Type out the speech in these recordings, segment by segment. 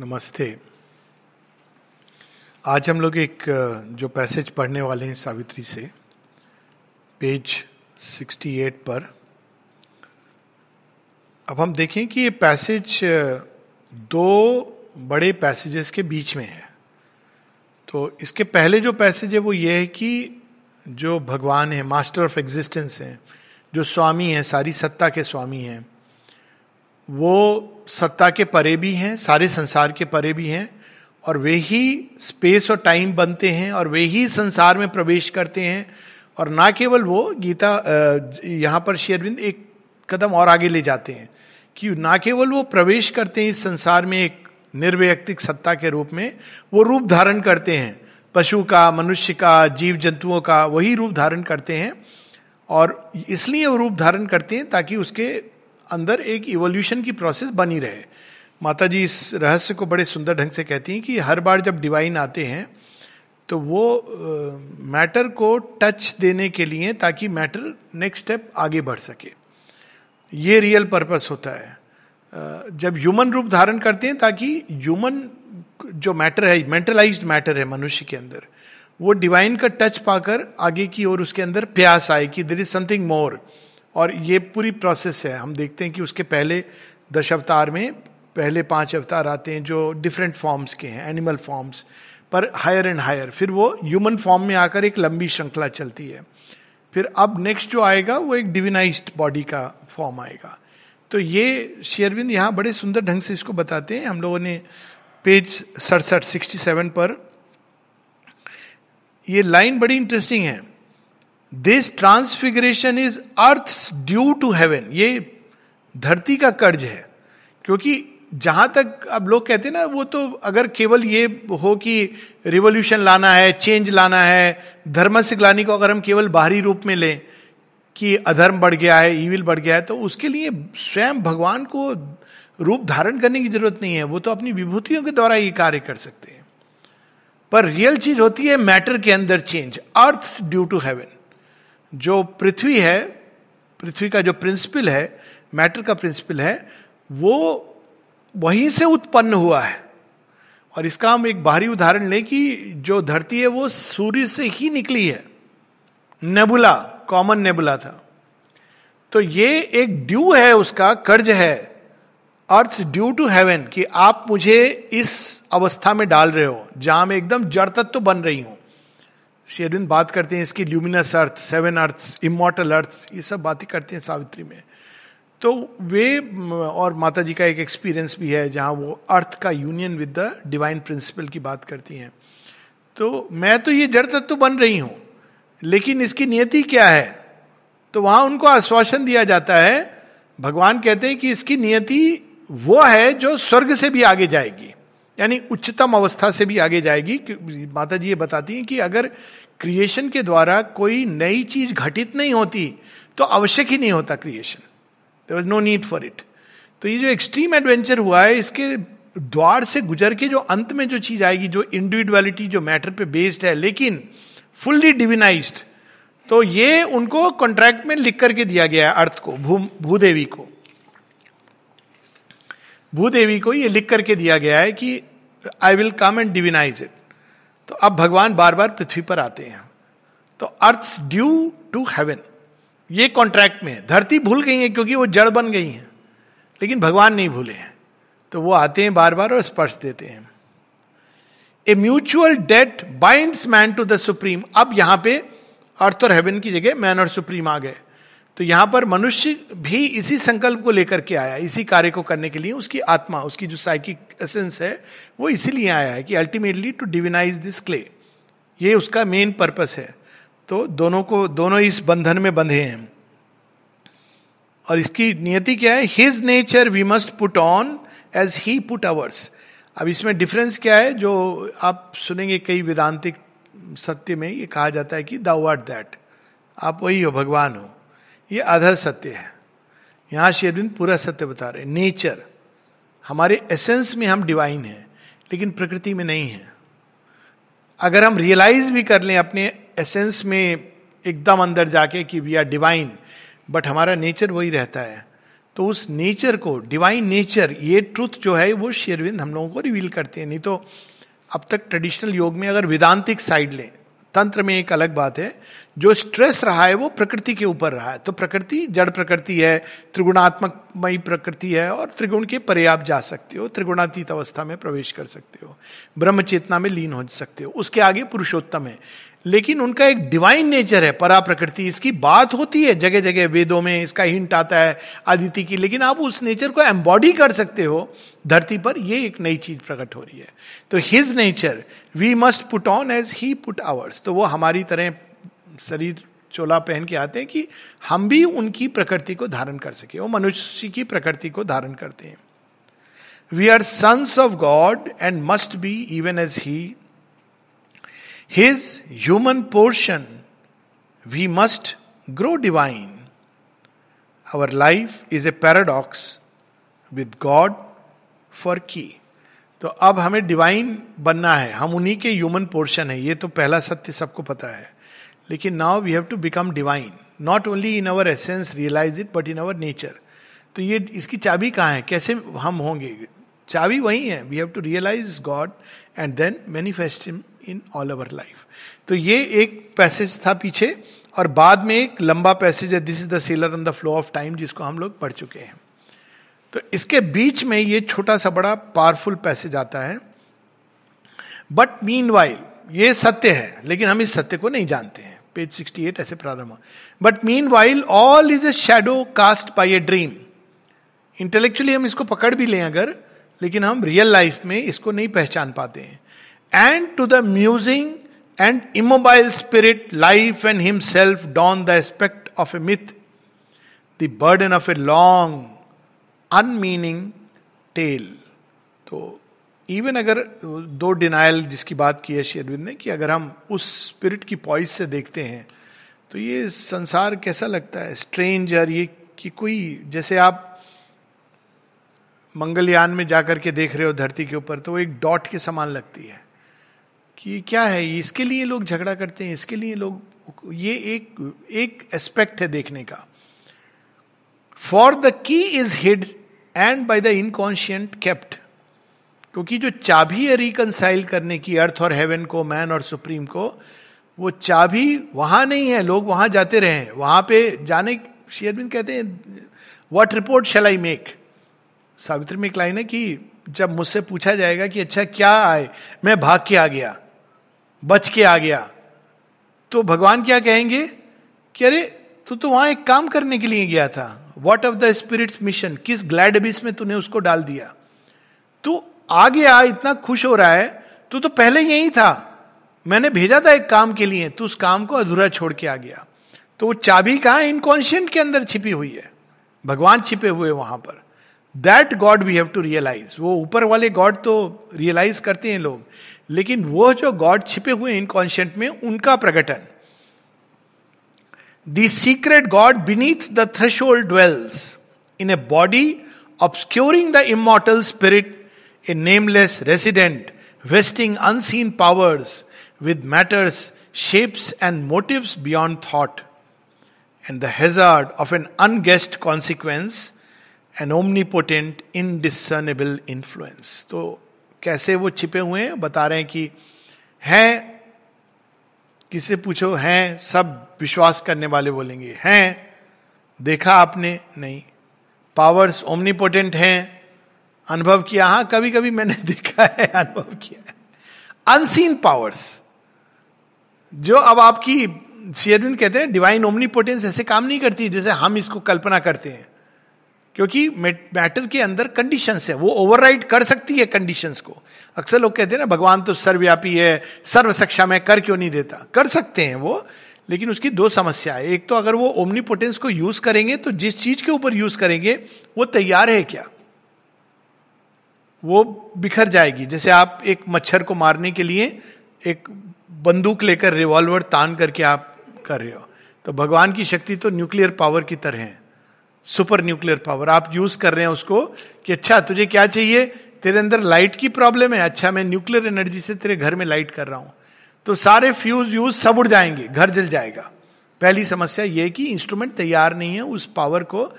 नमस्ते। आज हम लोग एक जो पैसेज पढ़ने वाले हैं सावित्री से, पेज 68 पर। अब हम देखें कि ये पैसेज दो बड़े पैसेजेस के बीच में है। तो इसके पहले जो पैसेज है वो ये है कि जो भगवान है, मास्टर ऑफ़ एग्जिस्टेंस है, जो स्वामी है, सारी सत्ता के स्वामी हैं वो सत्ता के परे भी हैं, सारे संसार के परे भी हैं, और वे ही स्पेस और टाइम बनते हैं, और वे ही संसार में प्रवेश करते हैं, और ना केवल वो, गीता यहाँ पर शेरविंद एक कदम और आगे ले जाते हैं, कि ना केवल वो प्रवेश करते हैं इस संसार में एक निर्वैयक्तिक सत्ता के रूप में, वो रूप धारण करते हैं, पशु का, मनुष्य का, जीव जंतुओं का, वही रूप धारण करते हैं, और इसलिए वो रूप धारण करते हैं ताकि उसके अंदर एक इवोल्यूशन की प्रोसेस बनी रहे। माता जी इस रहस्य को बड़े सुंदर ढंग से कहती हैं कि हर बार जब डिवाइन आते हैं तो वो मैटर uh, को टच देने के लिए ताकि मैटर नेक्स्ट स्टेप आगे बढ़ सके। ये रियल पर्पस होता है। uh, जब ह्यूमन रूप धारण करते हैं ताकि ह्यूमन जो मैटर है मेंटलाइज्ड मैटर है मनुष्य के अंदर वो डिवाइन का टच पाकर आगे की ओर उसके अंदर प्यास आए कि देर इज़ समथिंग मोर और ये पूरी प्रोसेस है। हम देखते हैं कि उसके पहले दश अवतार में पहले पाँच अवतार आते हैं जो डिफरेंट फॉर्म्स के हैं एनिमल फॉर्म्स पर हायर एंड हायर फिर वो ह्यूमन फॉर्म में आकर एक लंबी श्रृंखला चलती है। फिर अब नेक्स्ट जो आएगा, वो एक डिविनाइज्ड बॉडी का फॉर्म आएगा। तो ये शेयरविंद यहाँ बड़े सुंदर ढंग से इसको बताते हैं। हम लोगों ने पेज सड़सठ सिक्सटी सेवन पर ये लाइन बड़ी इंटरेस्टिंग है। This transfiguration is earth due to heaven ये धरती का कर्ज है। क्योंकि जहाँ तक अब लोग कहते हैं ना, वो तो अगर केवल ये हो कि रिवोल्यूशन लाना है चेंज लाना है, धर्म से ग्लानी को अगर हम केवल बाहरी रूप में लें कि अधर्म बढ़ गया है ईविल बढ़ गया है तो उसके लिए स्वयं भगवान को रूप धारण करने की ज़रूरत नहीं है। वो तो अपनी विभूतियों के द्वारा ये कार्य कर सकते हैं। पर रियल चीज़ होती है मैटर के अंदर change earth due to heaven जो पृथ्वी है, पृथ्वी का जो प्रिंसिपल है मैटर का प्रिंसिपल है, वो वहीं से उत्पन्न हुआ है। और इसका हम एक बाहरी उदाहरण लें कि जो धरती है, वो सूर्य से ही निकली है। नेबुला कॉमन नेबुला था। तो ये एक ड्यू है उसका, कर्ज है। अर्थ ड्यू टू हेवन कि आप मुझे इस अवस्था में डाल रहे हो, जहाँ मैं एकदम जड़ तत्व तो बन रही हूँ। शेरविंद बात करते हैं इसकी luminous earth seven earth immortal earth ये सब बातें करते हैं सावित्री में। तो वे और माता जी का एक एक्सपीरियंस भी है जहाँ वो अर्थ का union with the divine principle की बात करती हैं। तो मैं तो ये जड़ तत्व बन रही हूँ, लेकिन इसकी नियति क्या है? तो वहाँ उनको आश्वासन दिया जाता है, भगवान कहते हैं कि इसकी नियति वो है जो स्वर्ग से भी आगे जाएगी। यानी उच्चतम अवस्था से भी आगे जाएगी माता जी ये बताती हैं कि अगर क्रिएशन के द्वारा कोई नई चीज़ घटित नहीं होती तो आवश्यक ही नहीं होता creation there was no need for it तो ये जो एक्सट्रीम एडवेंचर हुआ है, इसके द्वार से गुजर के जो अंत में जो चीज़ आएगी, जो इंडिविजुअलिटी जो मैटर पे बेस्ड है, लेकिन फुल्ली डिविनाइज्ड तो ये उनको कॉन्ट्रैक्ट में लिख करके दिया गया है अर्थ को, भू, भूदेवी को। भूदेवी को ये लिख करके दिया गया है कि I will come and divinise it तो अब भगवान बार बार पृथ्वी पर आते हैं। तो अर्थ ड्यू टू हेवन ये कॉन्ट्रैक्ट में है। धरती भूल गई है क्योंकि वो जड़ बन गई है। लेकिन भगवान नहीं भूले हैं। तो वो आते हैं बार बार और स्पर्श देते हैं। A mutual debt binds man to the supreme अब यहाँ पे अर्थ और हेवन की जगह मैन और सुप्रीम आ गए। तो यहाँ पर मनुष्य भी इसी संकल्प को लेकर के आया, इसी कार्य को करने के लिए, उसकी आत्मा, उसकी जो साइकिक एसेंस है, वो इसीलिए आया है कि ultimately to divinise this clay ये उसका मेन पर्पस है। तो दोनों को, दोनों इस बंधन में बंधे हैं और इसकी नियति क्या है? His nature we must put on as he put ours अब इसमें डिफरेंस क्या है? जो आप सुनेंगे कई वेदांतिक सत्य में ये कहा जाता है कि दाउ दैट आप वही हो, भगवान हो। ये आधा सत्य है। यहाँ शेरविंद पूरा सत्य बता रहे नेचर, हमारे एसेंस में हम डिवाइन हैं, लेकिन प्रकृति में नहीं है। अगर हम रियलाइज़ भी कर लें अपने एसेंस में एकदम अंदर जाके कि वी आर डिवाइन, बट हमारा नेचर वही रहता है तो उस नेचर को, डिवाइन नेचर, ये ट्रुथ जो है, वो शेरविंद हम लोगों को रिवील करते हैं। नहीं तो अब तक ट्रेडिशनल योग में अगर वेदांतिक साइड लें तंत्र में एक अलग बात है, जो स्ट्रेस रहा है वो प्रकृति के ऊपर रहा है। तो प्रकृति, जड़ प्रकृति है, त्रिगुणात्मकमयी प्रकृति है, और त्रिगुण के परे आप जा सकते हो, त्रिगुणातीत अवस्था में प्रवेश कर सकते हो, ब्रह्म चेतना में लीन हो सकते हो, उसके आगे पुरुषोत्तम है। लेकिन उनका एक डिवाइन नेचर है, परा प्रकृति, इसकी बात होती है जगह जगह वेदों में इसका हिंट आता है आदिति की, लेकिन आप उस नेचर को एम्बॉडी कर सकते हो, धरती पर यह एक नई चीज़ प्रकट हो रही है। तो his nature we must put on as he put ours तो वो हमारी तरह शरीर चोला पहन के आते हैं कि हम भी उनकी प्रकृति को धारण कर सके वो मनुष्य की प्रकृति को धारण करते हैं we are sons of God and must be even as he his human portion, we must grow divine. Our life is a paradox with God for key. तो अब हमें डिवाइन बनना है। हम उन्हीं के ह्यूमन पोर्शन है। ये तो पहला सत्य सबको पता है। लेकिन now we have to become divine not only in our essence realise it but in our nature तो ये, इसकी चाबी कहाँ है? कैसे हम होंगे? चाबी वही है। We have to realise God and then manifest in all our life तो ये एक पैसेज था पीछे। और बाद में एक लंबा पैसेज है। This is the sailor on the flow of time जिसको हम लोग पढ़ चुके हैं। तो इसके बीच में ये छोटा सा बड़ा पावरफुल पैसेज आता है। बट मीन वाइल ये सत्य है लेकिन हम इस सत्य को नहीं जानते हैं। पेज 68 ऐसे प्रारंभ but meanwhile all is a shadow cast by a dream intellectually हम इसको पकड़ भी लें अगर लेकिन हम रियल लाइफ में इसको नहीं पहचान पाते हैं। And to the musing and immobile spirit, life and himself don the aspect of a myth, the burden of a long, unmeaning tale तो इवन अगर दो डिनाइल जिसकी बात की है श्री अरविंद ने कि अगर हम उस स्पिरिट की पॉइस से देखते हैं तो ये संसार कैसा लगता है? स्ट्रेंजर ये कि कोई, जैसे आप मंगलयान में जाकर के देख रहे हो धरती के ऊपर तो वो एक डॉट के समान लगती है कि क्या है? इसके लिए लोग झगड़ा करते हैं, इसके लिए लोग, ये एक एक एस्पेक्ट है देखने का। For the key is hid and by the inconscient kept क्योंकि जो चाबी है रिकनसाइल करने की अर्थ और हेवन को मैन और सुप्रीम को, वो चाबी वहाँ नहीं है, लोग वहाँ जाते रहे वहाँ पे जाने शेयरबिंद कहते हैं what report shall I make Savitri में एक लाइन है कि जब मुझसे पूछा जाएगा कि अच्छा क्या आए? मैं भाग के आ गया, बच के आ गया। तो भगवान क्या कहेंगे? कि अरे तू तो वहाँ एक काम करने के लिए गया था। What of the spirit's mission kiss glad में तूने उसको डाल दिया? तू आ गया इतना खुश हो रहा है, तू तो पहले यही था। मैंने भेजा था एक काम के लिए, तू उस काम को अधूरा छोड़ के आ गया। तो वो चाबी कहा इनकॉन्शियंट के अंदर छिपी हुई है। भगवान छिपे हुए वहाँ पर। That God we have to realise वो ऊपर वाले गॉड तो रियलाइज़ करते हैं लोग। लेकिन वो जो गॉड छिपे हुए इनकॉन्शियंट में, उनका प्रकटन। The secret God beneath the threshold dwells in a body obscuring the immortal spirit a nameless resident vesting unseen powers with matter's shapes and motives beyond thought and the hazard of an unguessed consequence an omnipotent indiscernible influence तो कैसे वो छिपे हुए हैं? बता रहे हैं कि हैं किसे पूछो, हैं, सब विश्वास करने वाले बोलेंगे, हैं। देखा आपने? नहीं। पावर्स ओमनीपोटेंट हैं। अनुभव किया? हाँ कभी कभी मैंने देखा है, अनुभव किया है। अनसीन पावर्स जो अब आपकी शेयरविंद कहते हैं डिवाइन ओमनीपोटेंस ऐसे काम नहीं करती, जैसे हम इसको कल्पना करते हैं। क्योंकि मैटर के अंदर कंडीशंस है। वो ओवरराइड कर सकती है कंडीशंस को। अक्सर लोग कहते हैं ना, भगवान तो सर्वव्यापी है सर्व सक्षा में कर क्यों नहीं देता? कर सकते हैं वो, लेकिन उसकी दो समस्या है। एक तो अगर वो ओमनीपोटेंस को यूज़ करेंगे तो जिस चीज़ के ऊपर यूज़ करेंगे, वो तैयार है क्या? वो बिखर जाएगी। जैसे आप एक मच्छर को मारने के लिए एक बंदूक लेकर रिवॉल्वर तान करके आप कर रहे हो। तो भगवान की शक्ति तो न्यूक्लियर पावर की तरह है। Super nuclear power. आप यूज़ कर रहे हैं उसको कि अच्छा तुझे क्या चाहिए? तेरे अंदर लाइट की प्रॉब्लम है। अच्छा मैं न्यूक्लियर एनर्जी से तेरे घर में लाइट कर रहा हूँ। तो सारे फ्यूज यूज़ सब उड़ जाएँगे। घर जल जाएगा। पहली समस्या यह कि इंस्ट्रूमेंट तैयार नहीं है उस पावर को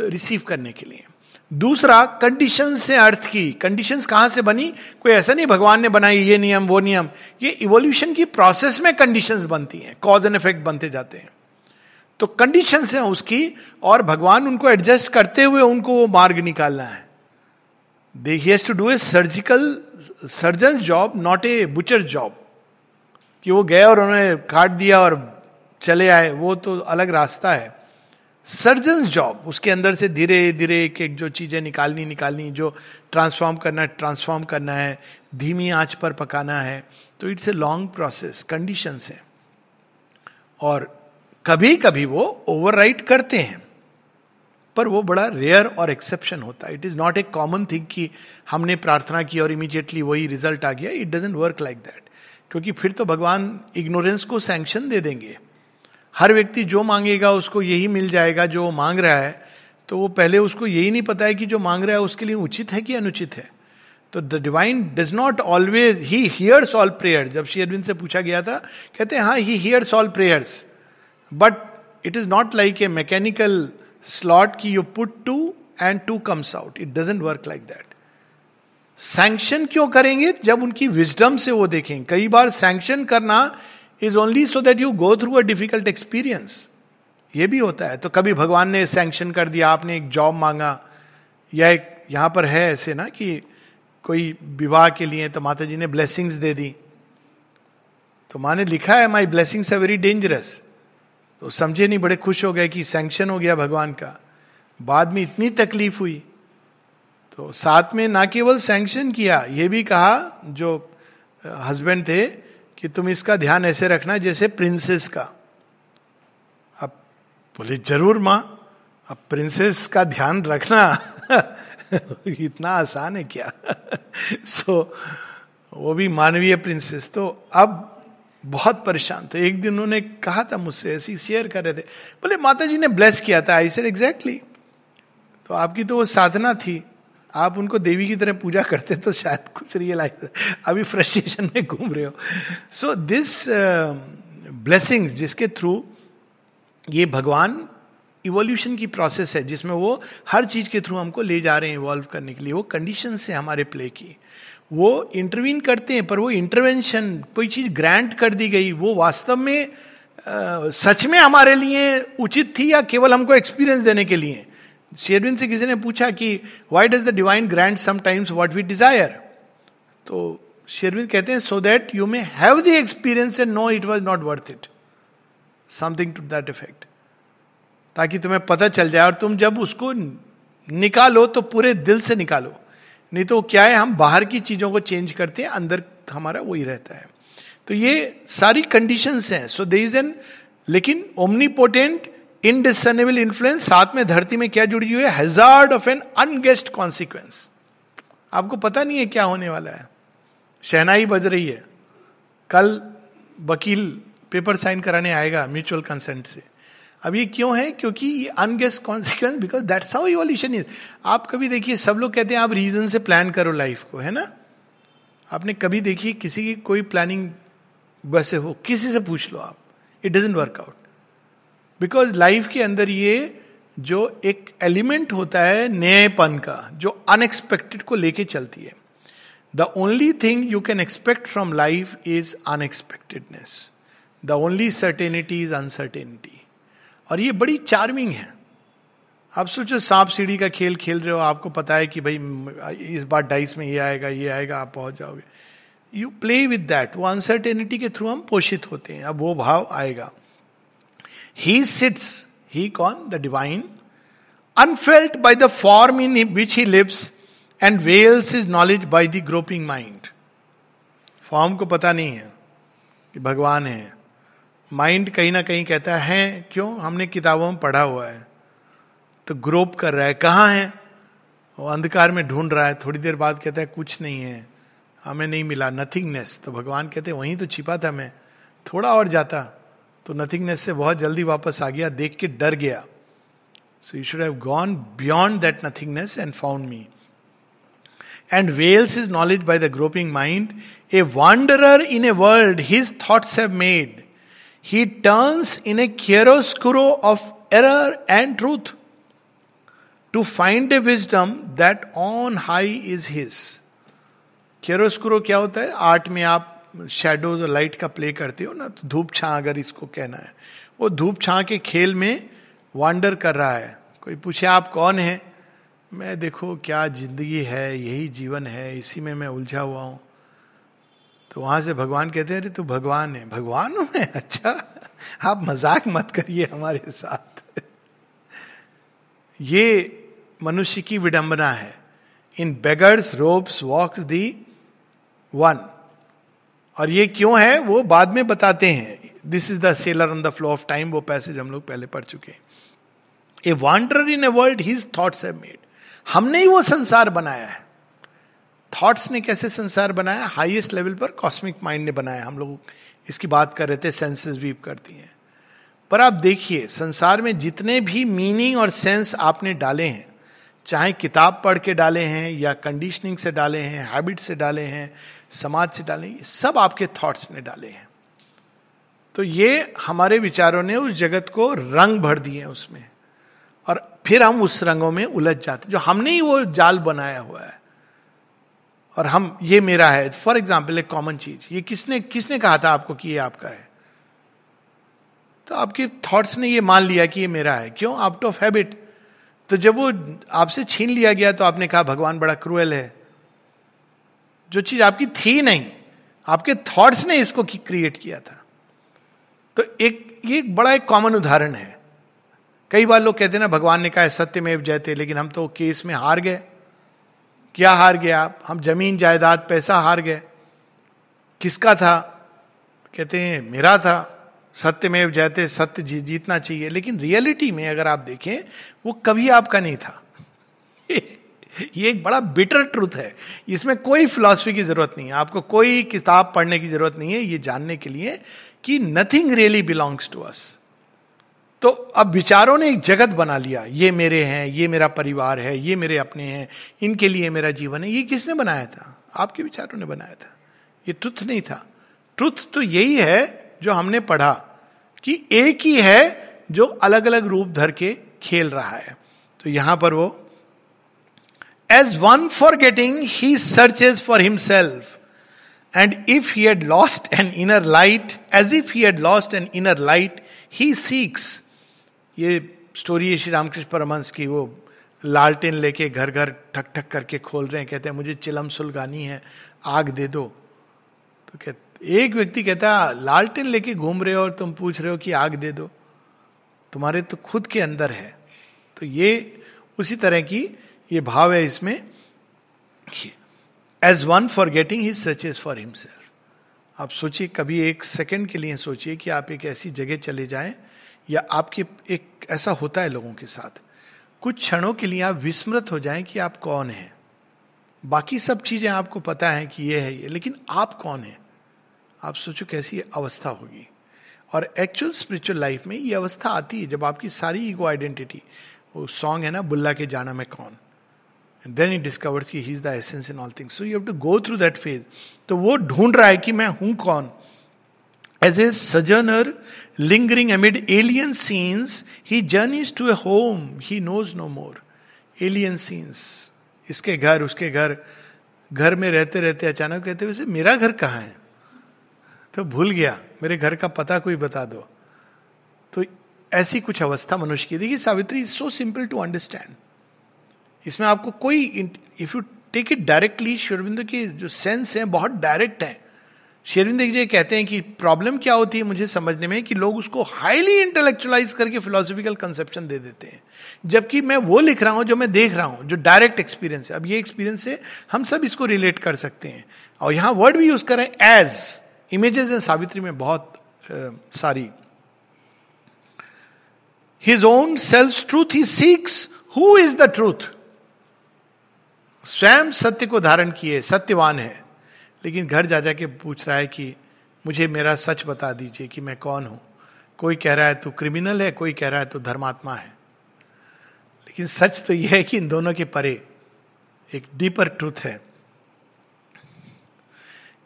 रिसीव करने के लिए। दूसरा कंडीशन से अर्थ की। कंडीशंस कहाँ से बनी? कोई ऐसा नहीं, भगवान ने बनाई ये नियम, वो नियम। ये इवोल्यूशन की प्रोसेस में कंडीशंस बनती हैं। कॉज एंड इफ़ेक्ट बनते जाते हैं। तो कंडीशंस हैं उसकी, और भगवान उनको एडजस्ट करते हुए उनको वो मार्ग निकालना है। They has to do a surgical surgeon job not a butcher job कि वो गए और उन्होंने काट दिया और चले आए, वो तो अलग रास्ता है। सर्जन जॉब उसके अंदर से धीरे धीरे एक एक जो चीज़ें निकालनी निकालनी, जो ट्रांसफॉर्म करना है ट्रांसफॉर्म करना है, धीमी आँच पर पकाना है। तो it's a long process conditions है। और कभी कभी वो ओवर करते हैं। पर वो बड़ा रेयर और एक्सेप्शन होता है। It is not a common thing कि हमने प्रार्थना की और इमीडिएटली वही रिज़ल्ट आ गया। It doesn't work like that क्योंकि फिर तो भगवान इग्नोरेंस को सैंक्शन दे देंगे। हर व्यक्ति जो मांगेगा उसको यही मिल जाएगा जो मांग रहा है। तो वो पहले उसको यही नहीं पता है कि जो मांग रहा है उसके लिए उचित है कि अनुचित है। तो the divine does not always he hears all prayer जब श्री अरविंद से पूछा गया था, कहते हैं हाँ he hears all prayers but it is not like a mechanical slot की you put two and two comes out it doesn't work like that sanction क्यों करेंगे जब उनकी विजडम से वो देखें कई बार सैंक्शन करना is only so that you go through a difficult experience ये भी होता है तो कभी भगवान ने सैंक्शन कर दिया आपने एक जॉब मांगा या एक यहाँ पर है ऐसे ना कि कोई विवाह के लिए तो माता जी ने ब्लेसिंग्स दे दी तो माँ ने लिखा है my blessings are very dangerous तो समझे नहीं बड़े खुश हो गए कि सैंक्शन हो गया भगवान का। बाद में इतनी तकलीफ़ हुई। तो साथ में ना केवल सैंक्शन किया ये भी कहा जो हस्बैंड थे कि तुम इसका ध्यान ऐसे रखना जैसे प्रिंसेस का। अब बोले ज़रूर माँ अब प्रिंसेस का ध्यान रखना। इतना आसान है क्या? सो so, वो भी मानवीय प्रिंसेस तो अब बहुत परेशान थे। एक दिन उन्होंने कहा था मुझसे, ऐसी शेयर कर रहे थे। बोले माता जी ने ब्लेस किया था आई सेड एग्जैक्टली तो आपकी तो वो साधना थी। आप उनको देवी की तरह पूजा करते तो शायद कुछ रियलाइज़ अभी फ्रस्ट्रेशन में घूम रहे हो। सो दिस ब्लेसिंग्स जिसके थ्रू ये भगवान इवोल्यूशन की प्रोसेस है, जिसमें वो हर चीज़ के थ्रू हमको ले जा रहे हैं इवॉल्व करने के लिए। वो कंडीशन से हमारे प्ले की वो इंटरवीन करते हैं पर वो इंटरवेंशन कोई चीज़ ग्रांट कर दी गई वो वास्तव में आ, सच में हमारे लिए उचित थी या केवल हमको एक्सपीरियंस देने के लिए? शेरविन से किसी ने पूछा कि why does the divine grant sometimes what we desire तो शेरविंद कहते हैं so that you may have the experience and know it was not worth it something to that effect ताकि तुम्हें पता चल जाए और तुम जब उसको निकालो तो पूरे दिल से निकालो। नहीं तो क्या है, हम बाहर की चीज़ों को चेंज करते हैं, अंदर हमारा वही रहता है। तो ये सारी कंडीशंस हैं। सो दे इज़ एन लेकिन ओमनीपोटेंट इनडिसनेबल इन्फ्लुएंस साथ में धरती में क्या जुड़ी हुई है? Hazard of an unguessed consequence आपको पता नहीं है क्या होने वाला है। शहनाई बज रही है। कल वकील पेपर साइन कराने आएगा म्यूचुअल कंसेंट से। अब ये क्यों है? क्योंकि ये unguessed consequence because that's how evolution is आप कभी देखिए, सब लोग कहते हैं, आप रीजन से प्लान करो लाइफ को, है ना? आपने कभी देखी किसी की कोई प्लानिंग वैसे हो, किसी से पूछ लो आप। It doesn't work out because life के अंदर ये जो एक एलिमेंट होता है, नएपन का, जो अनएक्सपेक्टेड को लेके चलती है। The only thing you can expect from life is unexpectedness the only certainty is uncertainty और ये बड़ी चार्मिंग है। आप सोचो, सांप सीढ़ी का खेल खेल रहे हो, आपको पता है कि भाई, इस बार डाइस में ये आएगा ये आएगा, आप पहुँच जाओगे। यू प्ले विद दैट वो अनसर्टेनिटी के थ्रू हम पोषित होते हैं। अब वो भाव आएगा। He sits he con? The divine unfelt by the form in which he lives and wells is knowledge by the groping mind form को पता नहीं है कि भगवान है। माइंड कहीं ना कहीं कहता है क्यों? हमने किताबों में पढ़ा हुआ है। तो ग्रोप कर रहा है, कहाँ है? वो अंधकार में ढूंढ रहा है, थोड़ी देर बाद कहता है, कुछ नहीं है, हमें नहीं मिला नथिंगनेस तो भगवान कहते हैं, वहीं तो छिपा था मैं, थोड़ा और जाता। तो नथिंगनेस से बहुत जल्दी वापस आ गया, देख के डर गया। So you should have gone beyond that nothingness and found me and wells is knowledge by the groping mind a wanderer in a world his thoughts have made he turns in a chiaroscuro of error and truth to find a wisdom that on high is his chiaroscuro क्या होता है art में आप shadows और light का play करते हो ना तो धूप छा अगर इसको कहना है वो धूप छा के खेल में वांडर कर रहा है कोई पूछे आप कौन है मैं देखो, क्या ज़िंदगी है? यही जीवन है। इसी में मैं उलझा हुआ हूँ। तो वहाँ से भगवान कहते अरे तू भगवान है। भगवान हूँ अच्छा आप मज़ाक मत करिए हमारे साथ। ये मनुष्य की विडंबना है। In beggar's ropes walk the one और ये क्यों है, वो बाद में बताते हैं। This is the sailor on the flow of time वो पैसेज हम लोग पहले पढ़ चुके हैं। A wander in a world his thoughts have made हमने ही वो संसार बनाया है। थॉट्स ने कैसे संसार बनाया? हाईएस्ट लेवल पर कॉस्मिक माइंड ने बनाया। हम लोग इसकी बात कर रहे थे सेंसेस वीव करती हैं। पर आप देखिए, संसार में जितने भी मीनिंग और सेंस आपने डाले हैं, चाहे किताब पढ़ के डाले हैं या कंडीशनिंग से डाले हैं हैबिट से डाले हैं, समाज से डाले हैं सब आपके थॉट्स ने डाले हैं। तो ये हमारे विचारों ने उस जगत को रंग भर दिए उसमें। और फिर हम उस रंगों में उलझ जाते जो हमने ही वो जाल बनाया हुआ है। और हम, ये मेरा है। फॉर एग्ज़ाम्पल एक कॉमन चीज़। ये किसने किसने कहा था आपको कि ये आपका है? तो आपके थॉट्स ने ये मान लिया कि ये मेरा है। क्यों? आउट ऑफ़ हैबिट तो जब वो आपसे छीन लिया गया तो आपने कहा, भगवान बड़ा क्रूएल है। जो चीज़ आपकी थी नहीं, आपके थॉट्स ने इसको क्रिएट किया था। तो एक, ये बड़ा एक कॉमन उदाहरण है। कई बार लोग कहते हैं ना, भगवान ने कहा सत्य में जयते, लेकिन हम तो केस में हार गए। क्या हार गए आप? हम ज़मीन जायदाद पैसा हार गए। किसका था? कहते हैं मेरा था। सत्य में जयते सत्य जी, जीतना चाहिए। लेकिन रियलिटी में अगर आप देखें वो कभी आपका नहीं था। ये एक बड़ा बिटर ट्रूथ है। इसमें कोई फिलॉसफी की ज़रूरत नहीं है। आपको कोई किताब पढ़ने की ज़रूरत नहीं है। ये जानने के लिए कि nothing really belongs to us तो अब विचारों ने एक जगत बना लिया। ये मेरे हैं, ये मेरा परिवार है, ये मेरे अपने हैं, इनके लिए मेरा जीवन है। ये किसने बनाया था? आपके विचारों ने बनाया था। ये ट्रुथ नहीं था। ट्रुथ तो यही है जो हमने पढ़ा कि एक ही है जो अलग अलग रूप धर के खेल रहा है। तो यहाँ पर वो as one forgetting he searches for himself and if he had lost an inner light as if he had lost an inner light he seeks ये स्टोरी है श्री रामकृष्ण परमंश की, वो लालटेन लेके घर घर ठक ठक करके खोल रहे हैं, कहते हैं, मुझे चिलम सुलगानी है, आग दे दो। तो कहते, एक व्यक्ति कहता है लालटेन लेके घूम रहे हो और तुम पूछ रहे हो कि आग दे दो? तुम्हारे तो खुद के अंदर है। तो ये उसी तरह की ये भाव है इसमें as one forgetting he सच इज़ फॉर हिमसेल्फ आप सोचिए, कभी एक सेकंड के लिए सोचिए कि आप एक ऐसी जगह चले जाएँ या आपके एक ऐसा होता है लोगों के साथ। कुछ क्षणों के लिए आप विस्मृत हो जाएँ कि आप कौन हैं। बाकी सब चीज़ें आपको पता है कि ये है ये, लेकिन आप कौन है? आप सोचो कैसी अवस्था होगी। और एक्चुअल स्पिरिचुअल लाइफ में ये अवस्था आती है जब आपकी सारी ईगो आइडेंटिटी वो सॉन्ग है ना, बुल्ला के जाना में कौन? देन ही डिस्कवर्स की he is the essence in all things so you have to go through that phase तो वो ढूंढ रहा है कि मैं हूँ कौन? As a sojourner lingering amid alien scenes he journeys to a home he knows no more alien scenes इसके घर, उसके घर घर में रहते रहते अचानक कहते वैसे मेरा घर कहाँ है? तो भूल गया। मेरे घर का पता कोई बता दो। तो ऐसी कुछ अवस्था मनुष्य की। देखिए Savitri is so simple to understand इसमें आपको कोई if you take it directly शिवरबिंदु की जो सेंस है, बहुत डायरेक्ट है। शेरविंद जी कहते हैं कि प्रॉब्लम क्या होती है मुझे समझने में कि लोग उसको हाईली इंटेलेक्चुअलाइज करके फिलोसफिकल कंसेप्शन दे देते हैं। जबकि मैं वो लिख रहा हूँ जो मैं देख रहा हूँ जो डायरेक्ट एक्सपीरियंस है। अब ये एक्सपीरियंस से हम सब इसको रिलेट कर सकते हैं। और यहाँ वर्ड भी यूज़ करें एज इमेजेस हैं सावित्री में बहुत uh, सारी। His own self truth he seeks who is the truth स्वयं सत्य को धारण किए सत्यवान है। लेकिन घर जा जाके पूछ रहा है कि मुझे मेरा सच बता दीजिए कि मैं कौन हूँ। कोई कह रहा है तो क्रिमिनल है, कोई कह रहा है तो धर्मात्मा है। लेकिन सच तो यह है कि इन दोनों के परे एक डीपर ट्रूथ है।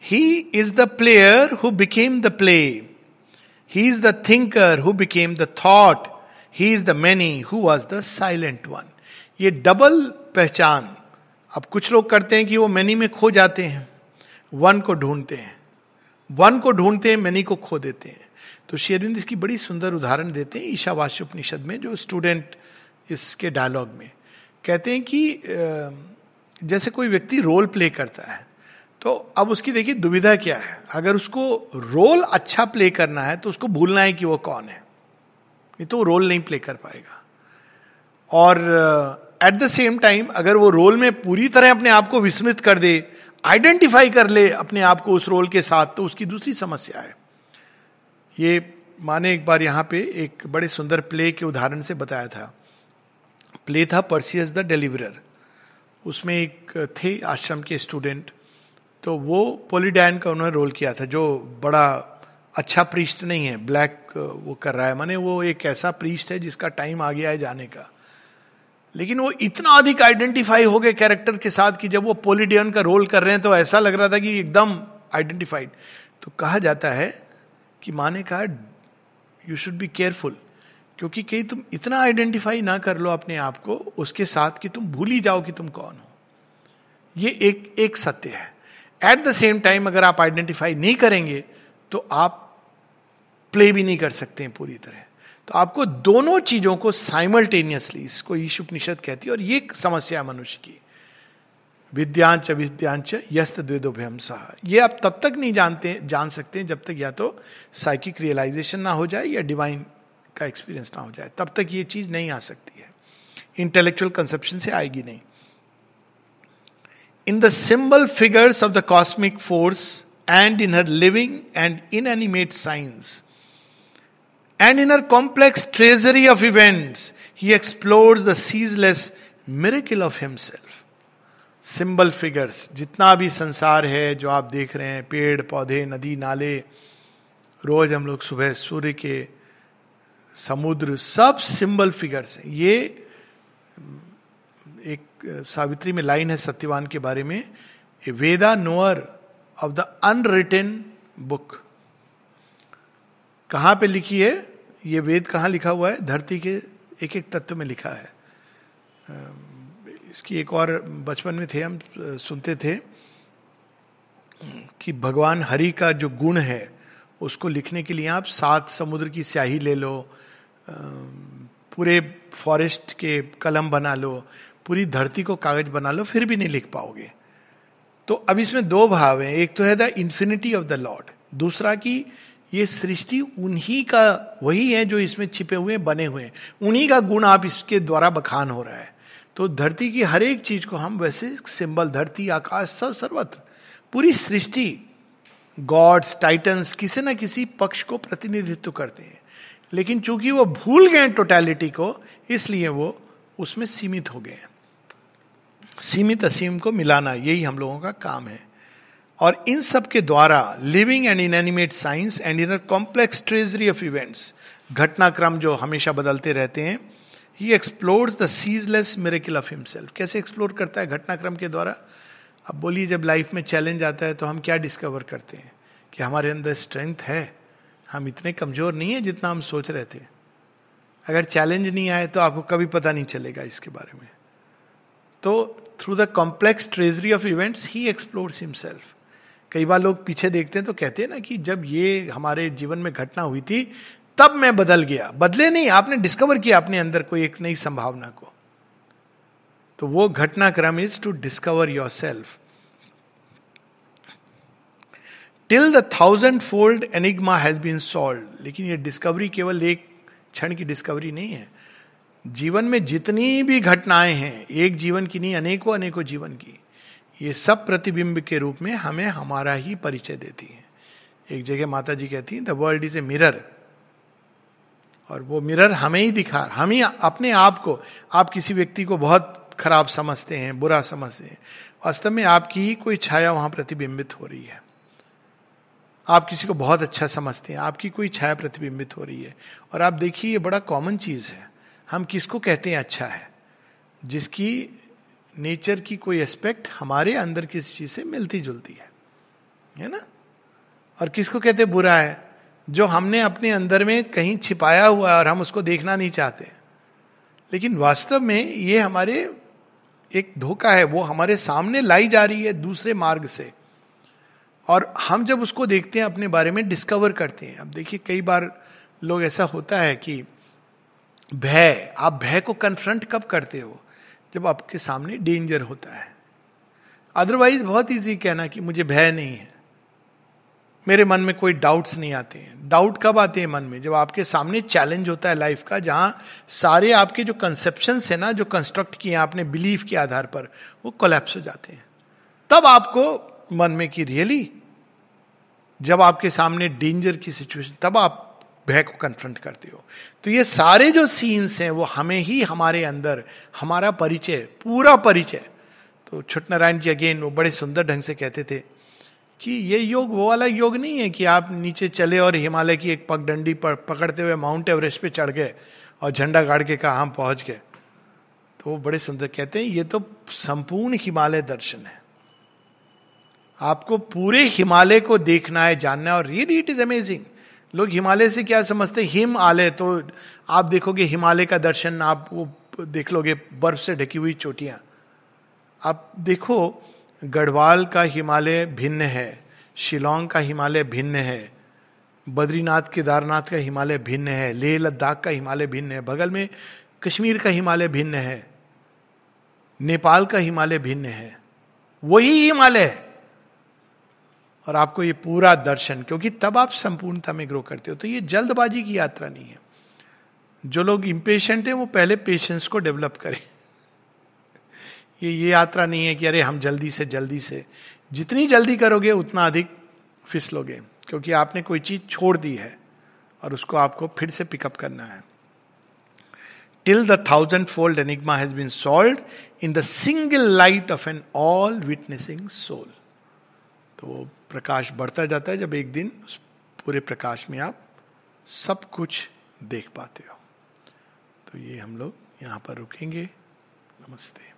He is the player who became the play he is the thinker who became the thought he is the many who was the silent one ये डबल पहचान अब कुछ लोग करते हैं कि वो मैनी में खो जाते हैं। वन को ढूंढते हैं। वन को ढूंढते हैं मैनी को खो देते हैं। तो शेरविंद इसकी बड़ी सुंदर उदाहरण देते हैं ईशावास्य उपनिषद में, जो स्टूडेंट इसके डायलॉग में। कहते हैं कि जैसे कोई व्यक्ति रोल प्ले करता है तो अब उसकी देखिए दुविधा क्या है। अगर उसको रोल अच्छा प्ले करना है तो उसको भूलना है कि वो कौन है। नहीं तो वो रोल नहीं प्ले कर पाएगा। और एट द सेम टाइम अगर वो रोल में पूरी तरह अपने आप को विस्मृत कर दे आइडेंटिफाई कर ले अपने आप को उस रोल के साथ तो उसकी दूसरी समस्या है। ये माने एक बार यहाँ पे एक बड़े सुंदर प्ले के उदाहरण से बताया था। प्ले था परसियस द डिलीवरर उसमें एक थे आश्रम के स्टूडेंट तो वो पोलिडैन का उन्होंने रोल किया था, जो बड़ा अच्छा प्रीस्ट नहीं है ब्लैक वो कर रहा है। माने वो एक ऐसा प्रीस्ट है जिसका टाइम आ गया है जाने का। लेकिन वो इतना अधिक आइडेंटिफाई हो गए कैरेक्टर के साथ कि जब वो पोलिडियन का रोल कर रहे हैं तो ऐसा लग रहा था कि एकदम आइडेंटिफाइड तो कहा जाता है कि माने कहा यू शुड बी केयरफुल क्योंकि कहीं तुम इतना आइडेंटिफाई ना कर लो अपने आप को, उसके साथ कि तुम भूल ही जाओ कि तुम कौन हो. ये एक एक सत्य है। एट द सेम टाइम अगर आप आइडेंटिफाई नहीं करेंगे तो आप प्ले भी नहीं कर सकते हैं पूरी तरह। तो आपको दोनों चीज़ों को साइमल्टेनियसली इसको ईश उपनिषद कहती है, और ये समस्या है मनुष्य की। विद्यांच, अविद्यांच, यस्त द्वेदोभ्यम सह। ये आप तब तक नहीं जानते, जान सकते जब तक या तो साइकिक रियलाइजेशन ना हो जाए या डिवाइन का एक्सपीरियंस ना हो जाए। तब तक ये चीज़ नहीं आ सकती है। इंटेलेक्चुअल कंसेप्शन से आएगी नहीं। In the symbol figures of the cosmic force and in her living and inanimate signs And in her complex treasury of events, he explores the ceaseless miracle of himself. Symbol figures जितना भी संसार है जो आप देख रहे हैं पेड़ पौधे नदी नाले रोज हम लोग सुबह सूर्य के समुद्र सब सिंबल फिगर्स हैं ये एक सावित्री में लाइन है सत्यवान के बारे में Veda knower of the unwritten book कहाँ पे लिखी है? ये वेद कहाँ लिखा हुआ है? धरती के एक एक तत्व में लिखा है। इसकी एक और बचपन में थे, हम सुनते थे कि भगवान हरि का जो गुण है, उसको लिखने के लिए आप सात समुद्र की स्याही ले लो पूरे फॉरेस्ट के कलम बना लो, पूरी धरती को कागज़ बना लो, फिर भी नहीं लिख पाओगे। तो अब इसमें दो भाव हैं। एक तो है the infinity of the Lord, दूसरा की ये सृष्टि उन्हीं का, वही है जो इसमें छिपे हुए, बने हुए हैं। उन्हीं का गुण आप इसके द्वारा बखान हो रहा है। तो धरती की हर एक चीज़ को हम वैसे सिंबल, धरती, आकाश, सब, सर्वत्र, पूरी सृष्टि, गॉड्स, टाइटन्स, किसी न किसी पक्ष को प्रतिनिधित्व करते हैं। लेकिन चूँकि वो भूल गए टोटैलिटी को, इसलिए वो उसमें सीमित हो गए सीमित असीम को मिलाना, यही हम लोगों का काम है। और इन सब के द्वारा living and inanimate signs and in complex treasury of events घटनाक्रम जो हमेशा बदलते रहते हैं he explores the ceaseless miracle of himself कैसे एक्सप्लोर करता है घटनाक्रम के द्वारा? अब बोलिए, जब लाइफ में चैलेंज आता है तो हम क्या डिस्कवर करते हैं? कि हमारे अंदर स्ट्रेंथ है। हम इतने कमज़ोर नहीं है जितना हम सोच रहे थे। अगर चैलेंज नहीं आए तो आपको कभी पता नहीं चलेगा इसके बारे में। तो through the complex treasury of events he explores himself कई बार लोग पीछे देखते हैं तो कहते हैं ना कि जब ये हमारे जीवन में घटना हुई थी, तब मैं बदल गया। बदले नहीं, आपने डिस्कवर किया अपने अंदर कोई एक नई संभावना को। तो वो घटनाक्रम is to discover yourself till the thousand fold enigma has been solve लेकिन ये डिस्कवरी केवल एक क्षण की डिस्कवरी नहीं है। जीवन में जितनी भी घटनाएँ हैं, एक जीवन की नहीं अनेकों अनेकों जीवन की। ये सब प्रतिबिंब के रूप में हमें हमारा ही परिचय देती है। एक जगह माता जी कहती हैं the world is a mirror और वो मिरर हमें ही दिखा, हम ही अपने आप को, आप किसी व्यक्ति को बहुत खराब समझते हैं, बुरा समझते हैं। वास्तव में आपकी ही कोई छाया वहाँ प्रतिबिंबित हो रही है। आप किसी को बहुत अच्छा समझते हैं, आपकी कोई छाया प्रतिबिंबित हो रही है। और आप देखिए, ये बड़ा कॉमन चीज़ है। हम किसको कहते हैं अच्छा है? जिसकी नेचर की कोई एस्पेक्ट हमारे अंदर किसी चीज़ से मिलती जुलती है। है ना? और किसको कहते बुरा है? जो हमने अपने अंदर में कहीं छिपाया हुआ है और हम उसको देखना नहीं चाहते। लेकिन वास्तव में ये हमारे एक धोखा है, वो हमारे सामने लाई जा रही है दूसरे मार्ग से। और हम जब उसको देखते हैं, अपने बारे में डिस्कवर करते हैं। अब देखिए, कई बार लोग ऐसा होता है कि भय, आप भय को कन्फ्रंट कब करते हो? जब आपके सामने डेंजर होता है। अदरवाइज़ बहुत इजी कहना कि मुझे भय नहीं है। मेरे मन में कोई डाउट्स नहीं आते हैं। डाउट कब आते हैं मन में? जब आपके सामने चैलेंज होता है लाइफ का, जहाँ सारे आपके जो कंसेप्शन है ना, जो कंस्ट्रक्ट किए आपने बिलीफ के आधार पर, वो कोलेप्स हो जाते हैं। तब आपको मन में कि रियली जब आपके सामने डेंजर की सिचुएशन तब आप भय को कन्फ्रंट करते हो। तो ये सारे जो सीन्स हैं, वो हमें ही हमारे अंदर, हमारा परिचय, पूरा परिचय। तो छुट नारायण जी अगेन वो बड़े सुंदर ढंग से कहते थे कि ये योग, वो वाला योग नहीं है कि आप नीचे चले और हिमालय की एक पगडंडी पर पकड़ते हुए माउंट एवरेस्ट पे चढ़ गए और झंडा गाड़ के कहा, हम पहुँच गए। तो वो बड़े सुंदर कहते हैं, ये तो संपूर्ण हिमालय दर्शन है। आपको पूरे हिमालय को देखना है, जानना है और रियली इट इज़ अमेजिंग लोग हिमालय से क्या समझते हिम आलय। तो आप देखोगे हिमालय का दर्शन, आप वो देख लोगे, बर्फ़ से ढकी हुई चोटियाँ। आप देखो, गढ़वाल का हिमालय भिन्न है, शिलोंग का हिमालय भिन्न है, बद्रीनाथ, केदारनाथ का हिमालय भिन्न है, लेह लद्दाख का हिमालय भिन्न है, बगल में कश्मीर का हिमालय भिन्न है, नेपाल का हिमालय भिन्न है। वही हिमालय है। और आपको ये पूरा दर्शन, क्योंकि तब आप संपूर्णता में ग्रो करते हो। तो ये जल्दबाजी की यात्रा नहीं है। जो लोग इम्पेशेंट हैं, वो पहले पेशेंस को डेवलप करें। ये ये यात्रा नहीं है कि अरे हम जल्दी से जल्दी से। जितनी जल्दी करोगे, उतना अधिक फिसलोगे, क्योंकि आपने कोई चीज़ छोड़ दी है और उसको आपको फिर से पिकअप करना है। Till the thousand fold enigma has been solve in the single light of an all witnessing soul तो प्रकाश बढ़ता जाता है जब एक दिन उस पूरे प्रकाश में आप सब कुछ देख पाते हो। तो ये हम लोग यहाँ पर रुकेंगे। नमस्ते।